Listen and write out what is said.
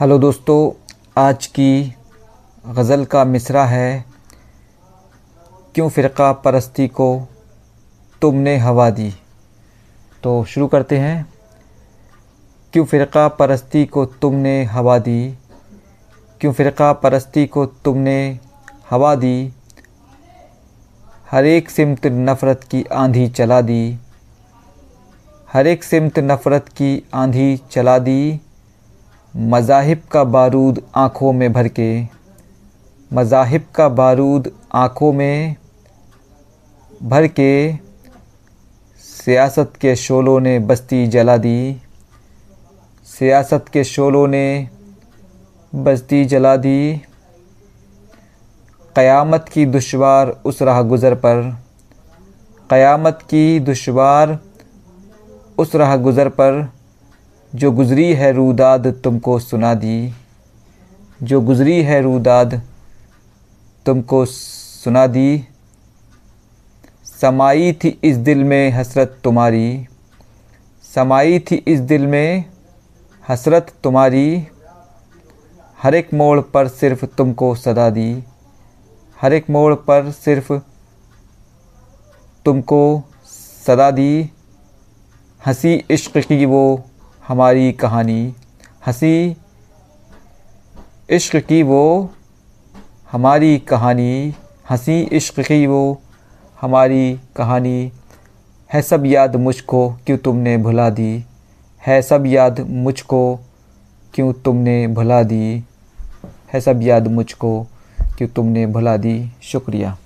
Hello दोस्तों, आज की गज़ल का मिसरा है, क्यों फ़िरका परस्ती को तुमने हवा दी? तो शुरू करते हैं। क्यों फ़िरका परस्ती को तुमने हवा दी? क्यों फ़िरका परस्ती को तुमने हवा दी? हर एक सिमत नफ़रत की आंधी चला दी। हर एक सिमत नफ़रत की आंधी चला दी। मज़ाहिब का बारूद आँखों में भर के मज़ाहिब का बारूद आँखों में भर के सियासत के शोलों ने बस्ती जला दी, सियासत के शोलों ने बस्ती जला दी। क़यामत की दुशवार उस राह गुज़र पर, क़यामत की दुशवार उस राह गुज़र पर जो गुज़री है रूदाद तुमको सुना दी। जो गुज़री है रूदाद तुमको सुना दी। समाई थी इस दिल में हसरत तुम्हारी। समाई थी इस दिल में हसरत तुम्हारी। हर एक मोड़ पर सिर्फ़ तुमको सदा दी। हर एक मोड़ पर सिर्फ़ तुमको सदा दी। हँसी इश्क की वो हमारी कहानी, हँसी, इश्क की वो, हमारी कहानी, हँसी, इश्क की वो, हमारी कहानी, है सब याद मुझको क्यों तुमने भुला दी? है सब याद मुझको क्यों तुमने भुला दी? है सब याद मुझको क्यों तुमने भुला दी? शुक्रिया।